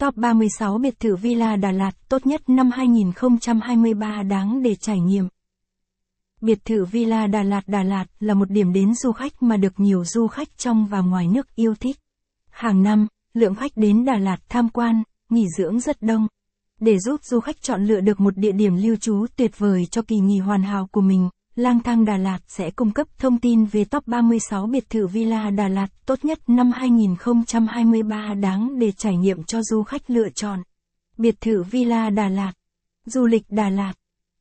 Top 36 biệt thự Villa Đà Lạt tốt nhất năm 2023 đáng để trải nghiệm. Biệt thự Villa Đà Lạt Đà Lạt là một điểm đến du khách mà được nhiều du khách trong và ngoài nước yêu thích. Hàng năm, lượng khách đến Đà Lạt tham quan, nghỉ dưỡng rất đông. Để giúp du khách chọn lựa được một địa điểm lưu trú tuyệt vời cho kỳ nghỉ hoàn hảo của mình, Lang thang Đà Lạt sẽ cung cấp thông tin về top 36 biệt thự Villa Đà Lạt tốt nhất năm 2023 đáng để trải nghiệm cho du khách lựa chọn. Biệt thự Villa Đà Lạt Du lịch Đà Lạt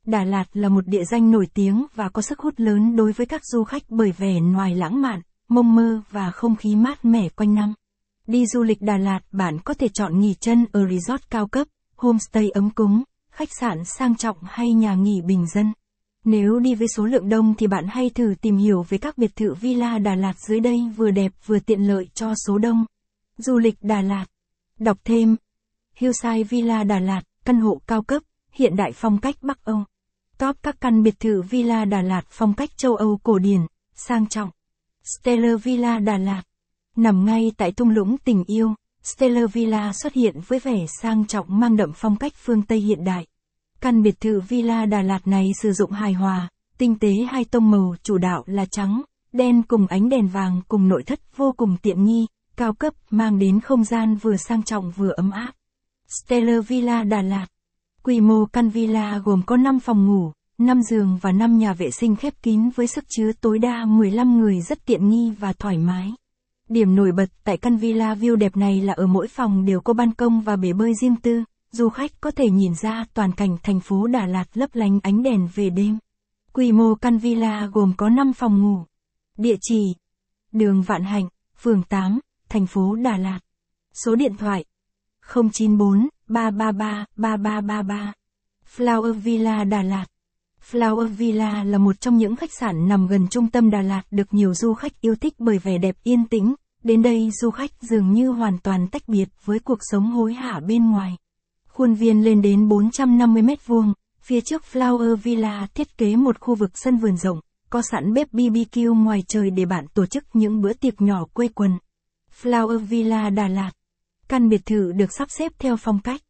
Đà Lạt là một địa danh nổi tiếng và có sức hút lớn đối với các du khách bởi vẻ ngoài lãng mạn, mông mơ và không khí mát mẻ quanh năm. Đi du lịch Đà Lạt bạn có thể chọn nghỉ chân ở resort cao cấp, homestay ấm cúng, khách sạn sang trọng hay nhà nghỉ bình dân. Nếu đi với số lượng đông thì bạn hãy thử tìm hiểu về các biệt thự villa Đà Lạt dưới đây vừa đẹp vừa tiện lợi cho số đông. Du lịch Đà Lạt. Đọc thêm. Hillside Villa Đà Lạt, căn hộ cao cấp, hiện đại phong cách Bắc Âu. Top các căn biệt thự Villa Đà Lạt phong cách châu Âu cổ điển, sang trọng. Stellar Villa Đà Lạt. Nằm ngay tại thung lũng tình yêu, Stellar Villa xuất hiện với vẻ sang trọng mang đậm phong cách phương Tây hiện đại. Căn biệt thự Villa Đà Lạt này sử dụng hài hòa, tinh tế hai tông màu chủ đạo là trắng, đen cùng ánh đèn vàng cùng nội thất vô cùng tiện nghi, cao cấp, mang đến không gian vừa sang trọng vừa ấm áp. Stellar Villa Đà Lạt Quy mô căn villa gồm có 5 phòng ngủ, 5 giường và 5 nhà vệ sinh khép kín với sức chứa tối đa 15 người rất tiện nghi và thoải mái. Điểm nổi bật tại căn villa view đẹp này là ở mỗi phòng đều có ban công và bể bơi riêng tư, du khách có thể nhìn ra toàn cảnh thành phố Đà Lạt lấp lánh ánh đèn về đêm. Quy mô căn villa gồm có 5 phòng ngủ. Địa chỉ: Đường Vạn Hạnh, phường 8, thành phố Đà Lạt. Số điện thoại: 094 333 3333. Flower Villa Đà Lạt. Flower Villa là một trong những khách sạn nằm gần trung tâm Đà Lạt được nhiều du khách yêu thích bởi vẻ đẹp yên tĩnh. Đến đây du khách dường như hoàn toàn tách biệt với cuộc sống hối hả bên ngoài. Khuôn viên lên đến 450 mét vuông, phía trước Flower Villa thiết kế một khu vực sân vườn rộng, có sẵn bếp BBQ ngoài trời để bạn tổ chức những bữa tiệc nhỏ quê quần. Flower Villa Đà Lạt Căn biệt thự được sắp xếp theo phong cách